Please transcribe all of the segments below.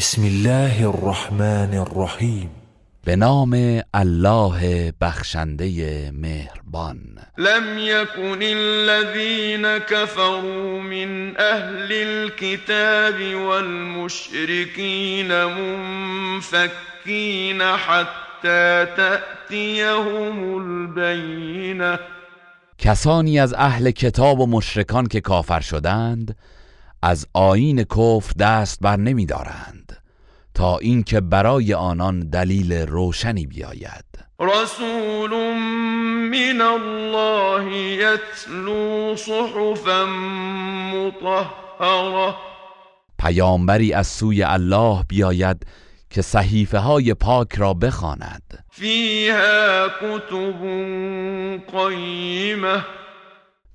بسم الله الرحمن الرحیم به نام الله بخشنده مهربان. لم يكن الذين كفروا من اهل الكتاب والمشركين منفكين حتى تأتيهم البینه. کسانی از اهل کتاب و مشرکان که کافر شدند از آین کفر دست بر نمی دارند تا اینکه برای آنان دلیل روشنی بیاید. رسول من الله یتلو صحفا مطهره پیامبری از سوی الله بیاید که صحیفه های پاک را بخواند. فیها کتب قیمه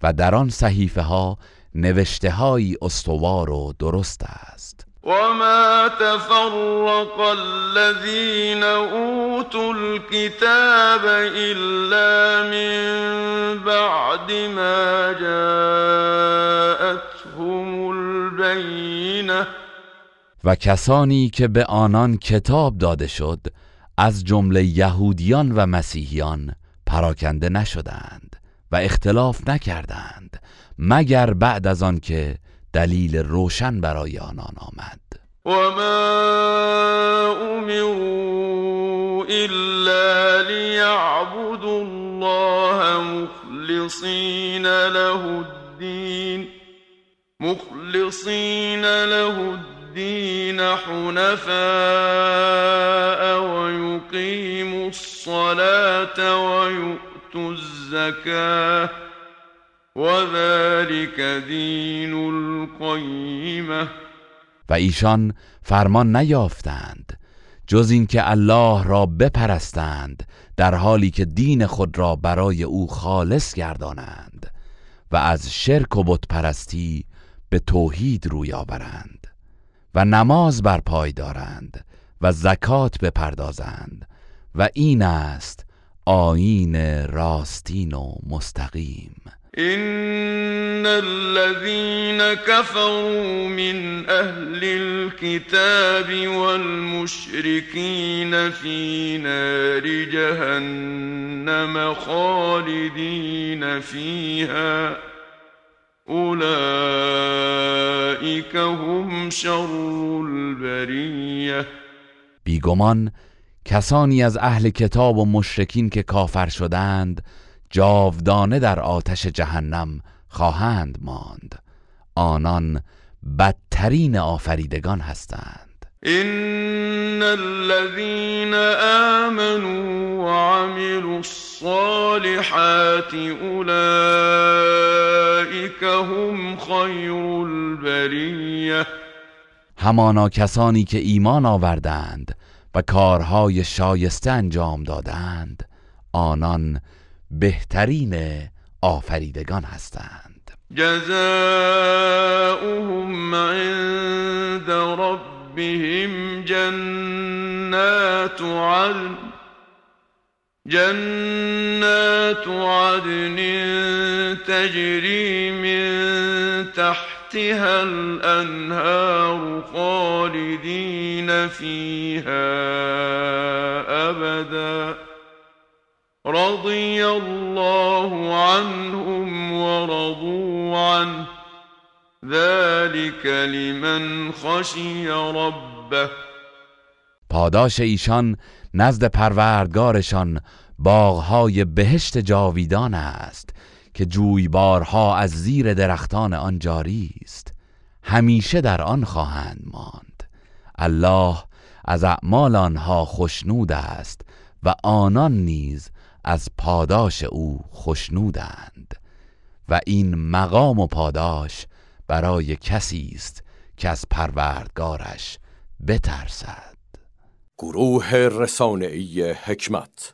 و در آن صحیفه ها نوشته های استوار و درست است. وما تفرق الذين اوتوا الكتاب الا من بعد ما جاءتهم البینه و کسانی که به آنان کتاب داده شد از جمله یهودیان و مسیحیان پراکنده نشدند. و اختلاف نکردند مگر بعد از آن که دلیل روشن برای آنان آمد. و ما امروا الا لیعبدوا الله مخلصین له الدین مخلصین له الدین حنفاء ويقيموا الصلاة الزكاة وذلك دین القیمه و ایشان فرمان نیافتند جز اینکه الله را بپرستند در حالی که دین خود را برای او خالص گردانند و از شرک و بت پرستی به توحید روی آورند و نماز برپای دارند و زکات بپردازند و این است آیین راستین و مستقیم. إن الذين كفروا من أهل الكتاب والمشركين في نار جهنم خالدين فيها. أولئك هم شر البرية. بیگمان کسانی از اهل کتاب و مشرکین که کافر شدند جاودانه در آتش جهنم خواهند ماند. آنان بدترین آفریدگان هستند. ان الذين آمنوا وعملوا الصالحات اولئك هم خیر البریه همانا کسانی که ایمان آوردند و کارهای شایسته انجام دادند آنان بهترین آفریدگان هستند. جزاؤهم عند ربهم جنات عدن جنات عدن تجري من تحتها الأنهار خالدين فيها أبداً رضي الله عنهم ورضوا عنه ذلك لمن خشي ربه پاداش ایشان نزد پروردگارشان باغهای بهشت جاویدان است. که جویبارها از زیر درختان آن جاری است همیشه در آن خواهند ماند. الله از اعمال آنها خشنود است و آنان نیز از پاداش او خشنودند. و این مقام و پاداش برای کسی است که از پروردگارش بترسد. گروه رسانه‌ای حکمت